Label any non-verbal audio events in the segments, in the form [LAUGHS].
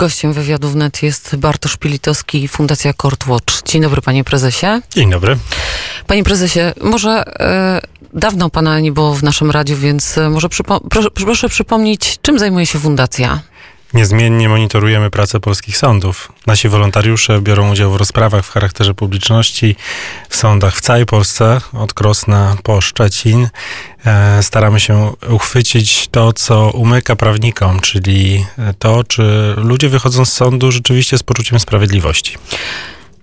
Gościem wywiadu wnet jest Bartosz Pilitowski, Fundacja Courtwatch. Dzień dobry, panie prezesie. Dzień dobry. Panie prezesie, może e, dawno pana nie było w naszym radiu, więc e, może przypo proszę, proszę przypomnieć, czym zajmuje się fundacja? Niezmiennie monitorujemy pracę polskich sądów. Nasi wolontariusze biorą udział w rozprawach w charakterze publiczności w sądach w całej Polsce, od Krosna po Szczecin. E, staramy się uchwycić to, co umyka prawnikom, czyli to, czy ludzie wychodzą z sądu rzeczywiście z poczuciem sprawiedliwości.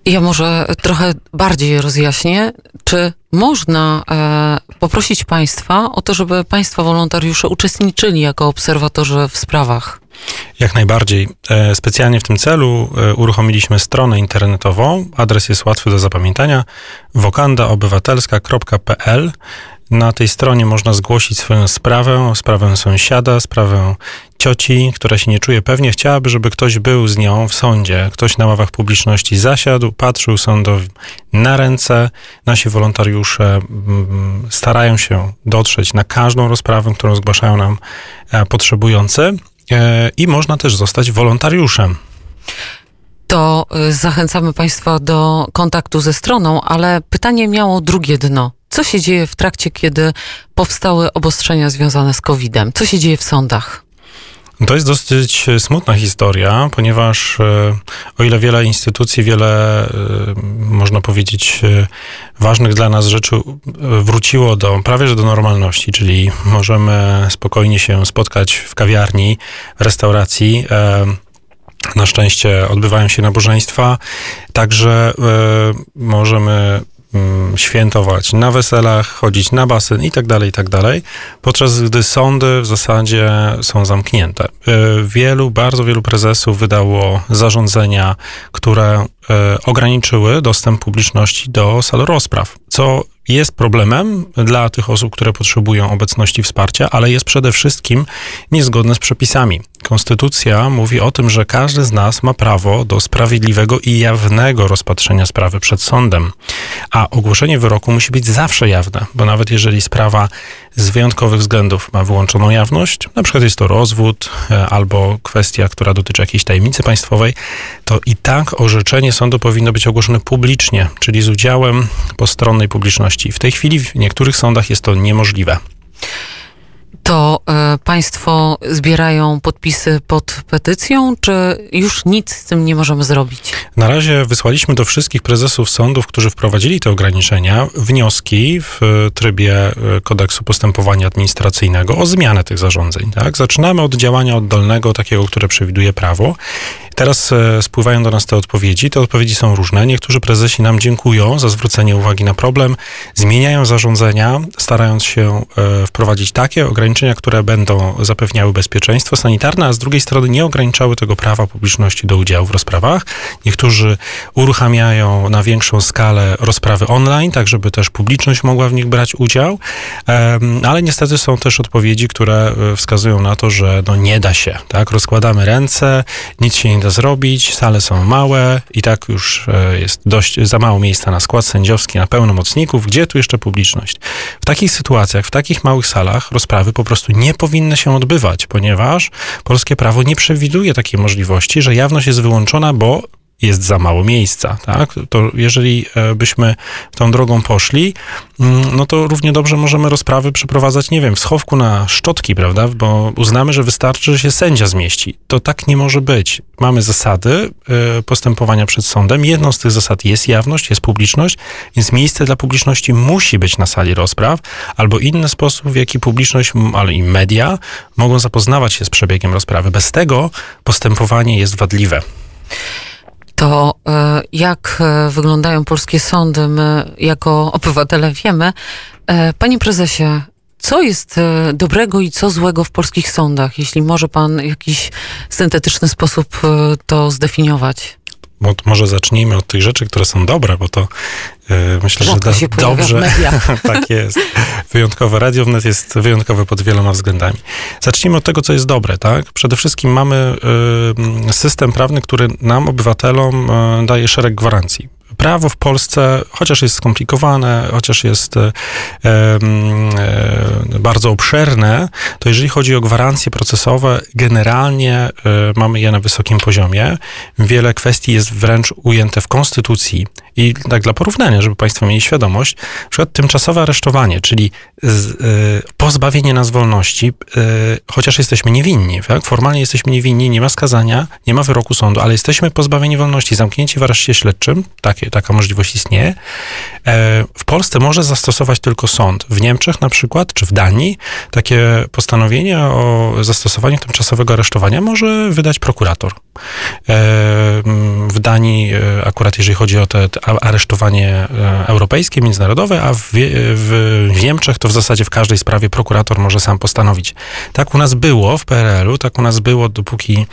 Ja może trochę bardziej rozjaśnię, czy można e, poprosić Państwa o to, żeby Państwa wolontariusze uczestniczyli jako obserwatorzy w sprawach? Jak najbardziej. E, specjalnie w tym celu e, uruchomiliśmy stronę internetową. Adres jest łatwy do zapamiętania: wokandaobywatelska.pl. Na tej stronie można zgłosić swoją sprawę, sprawę sąsiada, sprawę cioci, która się nie czuje pewnie, chciałaby, żeby ktoś był z nią w sądzie. Ktoś na ławach publiczności zasiadł, patrzył sądowi na ręce. Nasi wolontariusze starają się dotrzeć na każdą rozprawę, którą zgłaszają nam e, potrzebujący. E, I można też zostać wolontariuszem to e, zachęcamy Państwa do kontaktu ze stroną, ale pytanie miało drugie dno. Co się dzieje w trakcie, kiedy powstały obostrzenia związane z COVID-em? Co się dzieje w sądach? To jest dosyć smutna historia, ponieważ e, o ile wiele instytucji, wiele, można powiedzieć, ważnych dla nas rzeczy wróciło do prawie że do normalności, czyli możemy spokojnie się spotkać w kawiarni, w restauracji. Na szczęście odbywają się nabożeństwa, także możemy świętować na weselach, chodzić na basen i tak dalej, i tak dalej, podczas gdy sądy w zasadzie są zamknięte. E, wielu, bardzo wielu prezesów wydało zarządzenia, które e, ograniczyły dostęp publiczności do sal rozpraw, co jest problemem dla tych osób, które potrzebują obecności wsparcia, ale jest przede wszystkim niezgodne z przepisami. Konstytucja mówi o tym, że każdy z nas ma prawo do sprawiedliwego i jawnego rozpatrzenia sprawy przed sądem, a ogłoszenie wyroku musi być zawsze jawne, bo nawet jeżeli sprawa z wyjątkowych względów ma wyłączoną jawność, na przykład jest to rozwód e, albo kwestia, która dotyczy jakiejś tajemnicy państwowej, to i tak orzeczenie sądu powinno być ogłoszone publicznie, czyli z udziałem postronnej publiczności. W tej chwili w niektórych sądach jest to niemożliwe to e, państwo zbierają podpisy pod petycją, czy już nic z tym nie możemy zrobić? Na razie wysłaliśmy do wszystkich prezesów sądów, którzy wprowadzili te ograniczenia, wnioski w trybie e, kodeksu postępowania administracyjnego o zmianę tych zarządzeń. Tak? Zaczynamy od działania oddolnego, takiego, które przewiduje prawo. Teraz e, spływają do nas te odpowiedzi. Te odpowiedzi są różne. Niektórzy prezesi nam dziękują za zwrócenie uwagi na problem, zmieniają zarządzenia, starając się e, wprowadzić takie ograniczenia, które będą zapewniały bezpieczeństwo sanitarne, a z drugiej strony nie ograniczały tego prawa publiczności do udziału w rozprawach. Niektórzy uruchamiają na większą skalę rozprawy online, tak żeby też publiczność mogła w nich brać udział, ale niestety są też odpowiedzi, które e, wskazują na to, że no nie da się, tak? Rozkładamy ręce, nic się nie da zrobić, sale są małe i tak już e, jest dość za mało miejsca na skład sędziowski, na pełnomocników, gdzie tu jeszcze publiczność. W takich sytuacjach, w takich małych salach rozprawy po prostu nie powinny się odbywać, ponieważ polskie prawo nie przewiduje takiej możliwości, że jawność jest wyłączona, bo jest za mało miejsca, tak? To jeżeli e, byśmy tą drogą poszli, mm, no to równie dobrze możemy rozprawy przeprowadzać, nie wiem, w schowku na szczotki, prawda? Bo uznamy, że wystarczy, że się sędzia zmieści. To tak nie może być. Mamy zasady e, postępowania przed sądem. Jedną z tych zasad jest jawność, jest publiczność, więc miejsce dla publiczności musi być na sali rozpraw, albo inny sposób, w jaki publiczność, ale i media mogą zapoznawać się z przebiegiem rozprawy. Bez tego postępowanie jest wadliwe to e, jak e, wyglądają polskie sądy, my jako obywatele wiemy. E, panie prezesie, co jest dobrego i co złego w polskich sądach, jeśli może pan w jakiś syntetyczny sposób to zdefiniować? Może zacznijmy od tych rzeczy, które są dobre, bo to yy, myślę, Rzadko że się dobrze. [LAUGHS] tak jest. Wyjątkowe radio wnet jest wyjątkowe pod wieloma względami. Zacznijmy od tego, co jest dobre, tak? Przede wszystkim mamy yy, system prawny, który nam, obywatelom, yy, daje szereg gwarancji prawo w Polsce, chociaż jest skomplikowane, chociaż jest e, e, bardzo obszerne, to jeżeli chodzi o gwarancje procesowe, generalnie e, mamy je na wysokim poziomie. Wiele kwestii jest wręcz ujęte w Konstytucji. I tak dla porównania, żeby Państwo mieli świadomość, na przykład tymczasowe aresztowanie, czyli z, e, pozbawienie nas wolności, e, chociaż jesteśmy niewinni, tak? formalnie jesteśmy niewinni, nie ma skazania, nie ma wyroku sądu, ale jesteśmy pozbawieni wolności, zamknięci w areszcie śledczym, takie, taka możliwość istnieje. E, w Polsce może zastosować tylko sąd. W Niemczech na przykład, czy w Danii, takie postanowienie o zastosowaniu tymczasowego aresztowania może wydać prokurator. W Danii, akurat jeżeli chodzi o te, te aresztowanie europejskie, międzynarodowe, a w, w, w Niemczech to w zasadzie w każdej sprawie prokurator może sam postanowić. Tak u nas było w PRL-u, tak u nas było, dopóki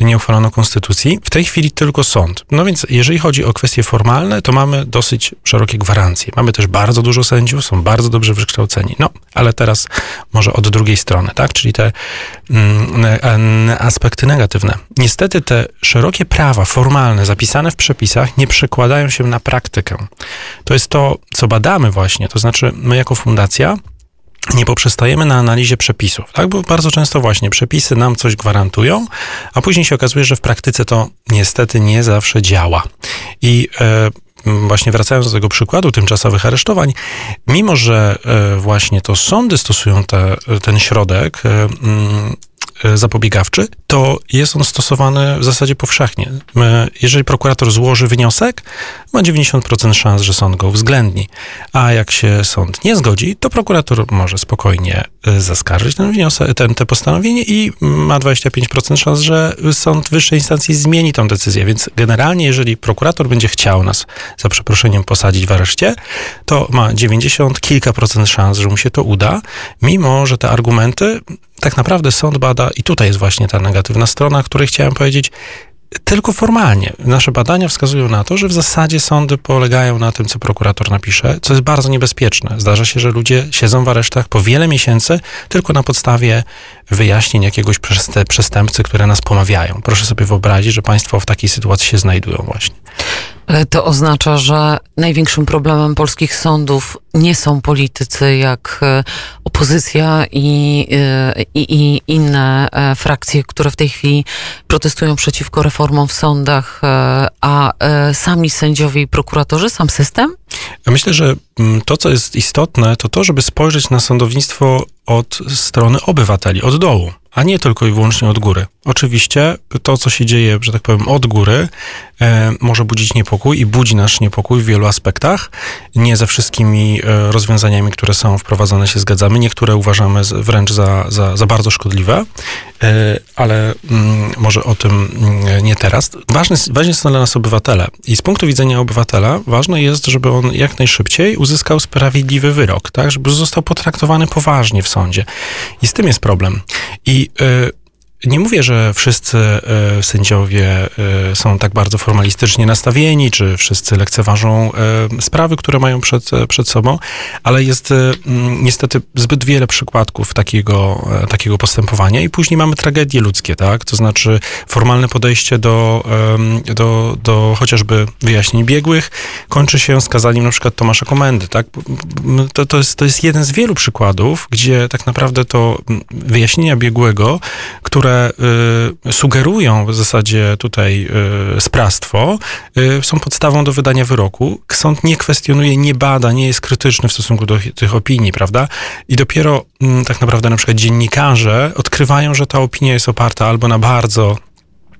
nie uchwalono konstytucji. W tej chwili tylko sąd. No więc jeżeli chodzi o kwestie formalne, to mamy dosyć szerokie gwarancje. Mamy też bardzo dużo sędziów, są bardzo dobrze wykształceni. No, ale teraz może od drugiej strony, tak? Czyli te mm, aspekty negatywne. Niestety te szerokie prawa formalne zapisane w przepisach nie przekładają się na praktykę. To jest to, co badamy właśnie, to znaczy my jako fundacja nie poprzestajemy na analizie przepisów, tak? Bo bardzo często właśnie przepisy nam coś gwarantują, a później się okazuje, że w praktyce to niestety nie zawsze działa. I e, właśnie wracając do tego przykładu tymczasowych aresztowań, mimo że e, właśnie to sądy stosują te, ten środek, e, mm, zapobiegawczy, to jest on stosowany w zasadzie powszechnie. Jeżeli prokurator złoży wniosek, ma 90% szans, że sąd go uwzględni. A jak się sąd nie zgodzi, to prokurator może spokojnie e, zaskarżyć ten wniosek, ten, te postanowienie i ma 25% szans, że sąd wyższej instancji zmieni tą decyzję. Więc generalnie, jeżeli prokurator będzie chciał nas za przeproszeniem posadzić w areszcie, to ma 90 kilka procent szans, że mu się to uda, mimo że te argumenty tak naprawdę sąd bada, i tutaj jest właśnie ta negatywna strona, której chciałem powiedzieć, tylko formalnie. Nasze badania wskazują na to, że w zasadzie sądy polegają na tym, co prokurator napisze, co jest bardzo niebezpieczne. Zdarza się, że ludzie siedzą w aresztach po wiele miesięcy tylko na podstawie wyjaśnień jakiegoś przestępcy, które nas pomawiają. Proszę sobie wyobrazić, że państwo w takiej sytuacji się znajdują właśnie. To oznacza, że największym problemem polskich sądów nie są politycy jak e, opozycja i, e, i, i, inne e, frakcje, które w tej chwili protestują przeciwko reformom w sądach, a sami sędziowie i prokuratorzy, sam system? myślę, że mm, to, co jest istotne, to to, żeby spojrzeć na sądownictwo od strony obywateli, od dołu a nie tylko i wyłącznie od góry. Oczywiście to, co się dzieje, że tak powiem, od góry, e, może budzić niepokój i budzi nasz niepokój w wielu aspektach. Nie ze wszystkimi e, rozwiązaniami, które są wprowadzone, się zgadzamy. Niektóre uważamy z, wręcz za, za, za, bardzo szkodliwe, e, ale mm, może o tym mm, nie teraz. Ważne, ważne są dla nas obywatele i z punktu widzenia obywatela ważne jest, żeby on jak najszybciej uzyskał sprawiedliwy wyrok, tak? żeby został potraktowany poważnie w sądzie. I z tym jest problem. I y, nie mówię, że wszyscy e, sędziowie e, są tak bardzo formalistycznie nastawieni, czy wszyscy lekceważą e, sprawy, które mają przed, przed sobą, ale jest niestety zbyt wiele przykładków takiego, takiego postępowania i później mamy tragedie ludzkie, tak? To znaczy formalne podejście do, do, do chociażby wyjaśnień biegłych kończy się skazaniem na przykład Tomasza Komendy, tak? To, to, jest, to jest jeden z wielu przykładów, gdzie tak naprawdę to wyjaśnienia biegłego, które y, sugerują w zasadzie tutaj y, sprawstwo, y, są podstawą do wydania wyroku. Sąd nie kwestionuje, nie bada, nie jest krytyczny w stosunku do tych opinii, prawda? I dopiero y, tak naprawdę na przykład dziennikarze odkrywają, że ta opinia jest oparta albo na bardzo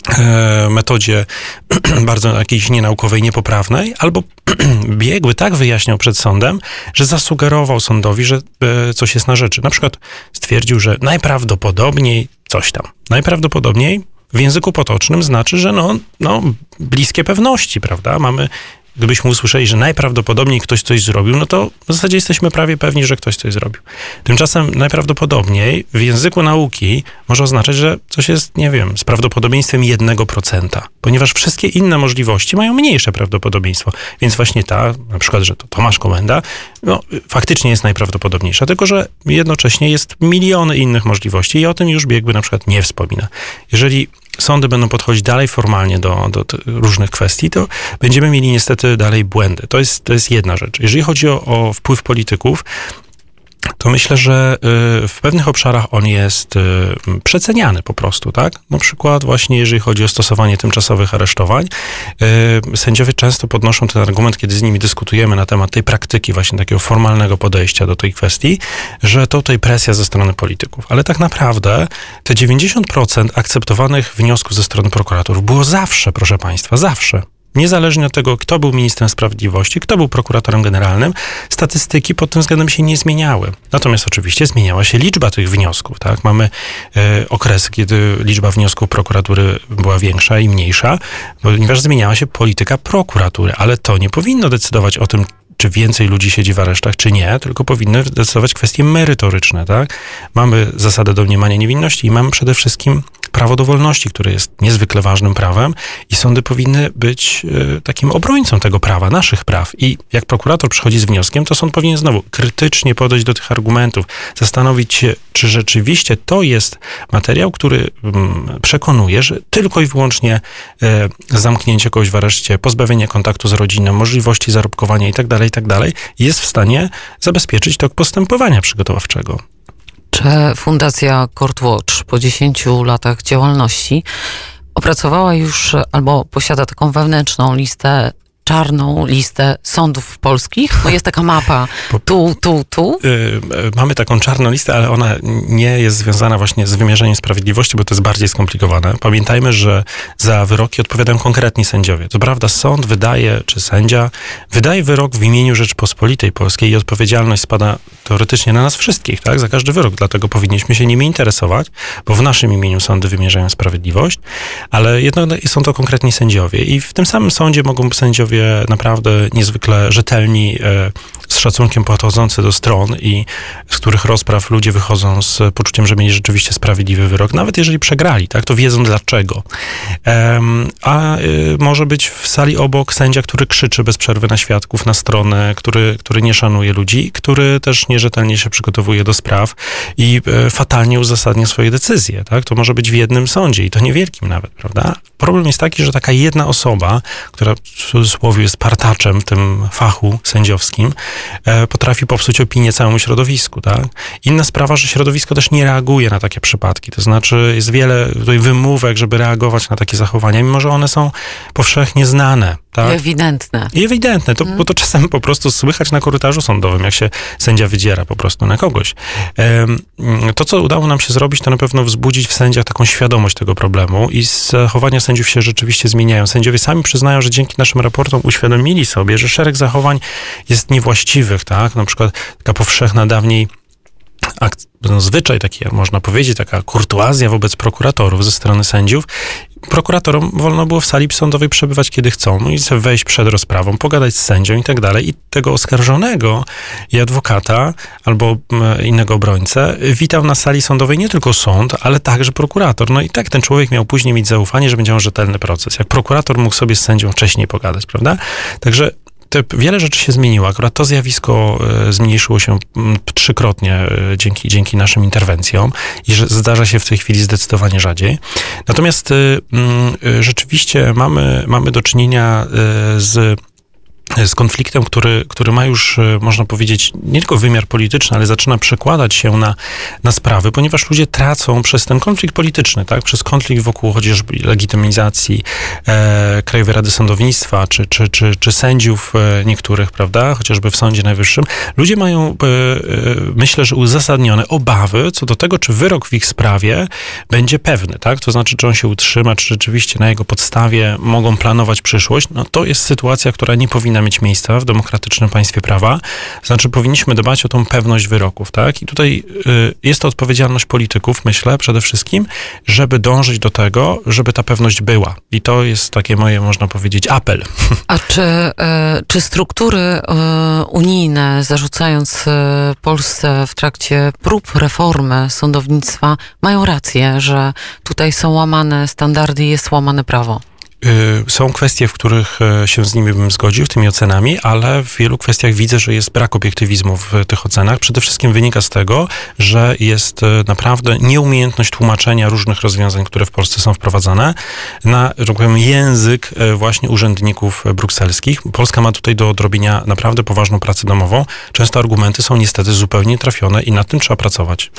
e, metodzie [CLEARS THROAT] bardzo jakiejś nienaukowej, niepoprawnej, albo [CLEARS THROAT] biegły tak wyjaśniał przed sądem, że zasugerował sądowi, że e, coś jest na rzeczy. Na przykład stwierdził, że najprawdopodobniej coś tam. Najprawdopodobniej w języku potocznym znaczy, że no, no bliskie pewności, prawda? Mamy gdybyśmy usłyszeli, że najprawdopodobniej ktoś coś zrobił, no to w zasadzie jesteśmy prawie pewni, że ktoś coś zrobił. Tymczasem najprawdopodobniej w języku nauki może oznaczać, że coś jest, nie wiem, z prawdopodobieństwem 1%, ponieważ wszystkie inne możliwości mają mniejsze prawdopodobieństwo. Więc właśnie ta, na przykład, że to Tomasz Komenda, no faktycznie jest najprawdopodobniejsza, tylko że jednocześnie jest miliony innych możliwości i o tym już biegły na przykład nie wspomina. Jeżeli sądy będą podchodzić dalej formalnie do, do różnych kwestii, to będziemy mieli niestety dalej błędy. To jest, to jest jedna rzecz. Jeżeli chodzi o, o wpływ polityków, to myślę, że y, w pewnych obszarach on jest y, przeceniany po prostu, tak? Na przykład właśnie jeżeli chodzi o stosowanie tymczasowych aresztowań, y, sędziowie często podnoszą ten argument, kiedy z nimi dyskutujemy na temat tej praktyki, właśnie takiego formalnego podejścia do tej kwestii, że to tutaj presja ze strony polityków. Ale tak naprawdę te 90% akceptowanych wniosków ze strony prokuratorów było zawsze, proszę Państwa, zawsze Niezależnie od tego, kto był ministrem sprawiedliwości, kto był prokuratorem generalnym, statystyki pod tym względem się nie zmieniały. Natomiast oczywiście zmieniała się liczba tych wniosków. Tak? Mamy e, okresy, kiedy liczba wniosków prokuratury była większa i mniejsza, ponieważ zmieniała się polityka prokuratury, ale to nie powinno decydować o tym, czy więcej ludzi siedzi w aresztach, czy nie, tylko powinny decydować kwestie merytoryczne, tak? Mamy zasadę domniemania niewinności i mamy przede wszystkim prawo do wolności, które jest niezwykle ważnym prawem i sądy powinny być y, takim obrońcą tego prawa, naszych praw. I jak prokurator przychodzi z wnioskiem, to sąd powinien znowu krytycznie podejść do tych argumentów, zastanowić się, czy rzeczywiście to jest materiał, który y, przekonuje, że tylko i wyłącznie y, zamknięcie kogoś w areszcie, pozbawienie kontaktu z rodziną, możliwości zarobkowania itd., tak itd., tak jest w stanie zabezpieczyć tok postępowania przygotowawczego. Fundacja Court Watch po 10 latach działalności opracowała już albo posiada taką wewnętrzną listę czarną listę sądów polskich? Bo jest taka mapa [LAUGHS] tu, tu, tu. Yy, mamy taką czarną listę, ale ona nie jest związana właśnie z wymierzeniem sprawiedliwości, bo to jest bardziej skomplikowane. Pamiętajmy, że za wyroki odpowiadają konkretni sędziowie. To prawda, sąd wydaje, czy sędzia wydaje wyrok w imieniu Rzeczpospolitej Polskiej i odpowiedzialność spada teoretycznie na nas wszystkich, tak? Za każdy wyrok, dlatego powinniśmy się nimi interesować, bo w naszym imieniu sądy wymierzają sprawiedliwość, ale jednak są to konkretni sędziowie i w tym samym sądzie mogą sędziowie naprawdę niezwykle rzetelni, e, szacunkiem podchodzący do stron i z których rozpraw ludzie wychodzą z poczuciem, że mieli rzeczywiście sprawiedliwy wyrok, nawet jeżeli przegrali, tak, to wiedzą dlaczego. A y, może być w sali obok sędzia, który krzyczy bez przerwy na świadków, na stronę, który, który nie szanuje ludzi, który też nierzetelnie się przygotowuje do spraw i e, fatalnie uzasadnia swoje decyzje, tak, to może być w jednym sądzie i to niewielkim nawet, prawda? Problem jest taki, że taka jedna osoba, która w cudzysłowie jest partaczem w tym fachu sędziowskim, potrafi popsuć opinię całemu środowisku. Tak? Inna sprawa, że środowisko też nie reaguje na takie przypadki. To znaczy jest wiele tutaj wymówek, żeby reagować na takie zachowania, mimo że one są powszechnie znane. Tak? Ewidentne. I ewidentne, to, hmm. bo to czasem po prostu słychać na korytarzu sądowym, jak się sędzia wydziera po prostu na kogoś. To, co udało nam się zrobić, to na pewno wzbudzić w sędziach taką świadomość tego problemu i zachowania sędziów się rzeczywiście zmieniają. Sędziowie sami przyznają, że dzięki naszym raportom uświadomili sobie, że szereg zachowań jest niewłaściwych, tak? Na przykład taka powszechna dawniej no, zwyczaj taki, można powiedzieć, taka kurtuazja wobec prokuratorów ze strony sędziów. Prokuratorom wolno było w sali sądowej przebywać kiedy chcą i wejść przed rozprawą, pogadać z sędzią i tak dalej. I tego oskarżonego i adwokata albo innego obrońcę witał na sali sądowej nie tylko sąd, ale także prokurator. No i tak ten człowiek miał później mieć zaufanie, że będzie miał rzetelny proces. Jak prokurator mógł sobie z sędzią wcześniej pogadać, prawda? Także te, wiele rzeczy się zmieniło. Akurat to zjawisko e, zmniejszyło się trzykrotnie e, dzięki, dzięki naszym interwencjom i zdarza się w tej chwili zdecydowanie rzadziej. Natomiast e, rzeczywiście mamy, mamy do czynienia z z konfliktem, który, który ma już, e, można powiedzieć, nie tylko wymiar polityczny, ale zaczyna przekładać się na, na sprawy, ponieważ ludzie tracą przez ten konflikt polityczny, tak? przez konflikt wokół chociażby legitymizacji e, Krajowej Rady Sądownictwa, czy, czy, czy, czy sędziów e, niektórych, prawda, chociażby w Sądzie Najwyższym. Ludzie mają, e, e, myślę, że uzasadnione obawy co do tego, czy wyrok w ich sprawie będzie pewny, tak? To znaczy, czy on się utrzyma, czy rzeczywiście na jego podstawie mogą planować przyszłość. No to jest sytuacja, która nie powinna mieć miejsca w demokratycznym państwie prawa. Znaczy, powinniśmy dbać o tą pewność wyroków, tak? I tutaj y, jest to odpowiedzialność polityków, myślę, przede wszystkim, żeby dążyć do tego, żeby ta pewność była. I to jest takie moje, można powiedzieć, apel. [LAUGHS] A czy, y, czy struktury y, unijne, zarzucając y, Polsce w trakcie prób reformy sądownictwa, mają rację, że tutaj są łamane standardy jest łamane prawo? Y, są kwestie, w których y, się z nimi bym zgodził, tymi ocenami, ale w wielu kwestiach widzę, że jest brak obiektywizmu w tych ocenach. Przede wszystkim wynika z tego, że jest y, naprawdę nieumiejętność tłumaczenia różnych rozwiązań, które w Polsce są wprowadzane na, tak powiem, język właśnie urzędników brukselskich. Polska ma tutaj do odrobienia naprawdę poważną pracę domową. Często argumenty są niestety zupełnie trafione i nad tym trzeba pracować.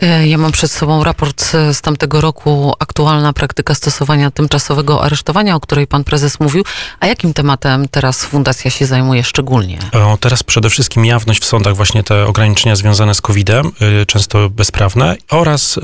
E, ja mam przed sobą raport z tamtego roku, aktualna praktyka stosowania tymczasowego aresztowania, o której pan prezes mówił. A jakim tematem teraz fundacja się zajmuje szczególnie? O, teraz przede wszystkim jawność w sądach, właśnie te ograniczenia związane z COVID-em, y, często bezprawne, oraz y,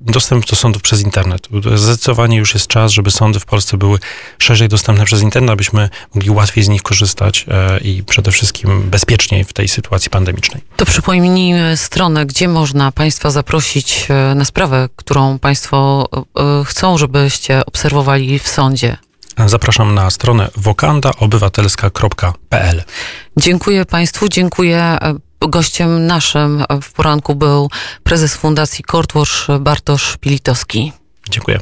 dostęp do sądów przez internet. Zdecydowanie już jest czas, żeby sądy w Polsce były szerzej dostępne przez internet, abyśmy mogli łatwiej z nich korzystać y, i przede wszystkim bezpieczniej w tej sytuacji pandemicznej. To przypomnijmy stronę, gdzie można państwa zaprosić zaprosić e, na sprawę, którą Państwo e, chcą, żebyście obserwowali w sądzie? Zapraszam na stronę wokandaobywatelska.pl. Dziękuję Państwu, dziękuję. E, gościem naszym w poranku był prezes Fundacji Courtwatch Bartosz Pilitowski. Dziękuję.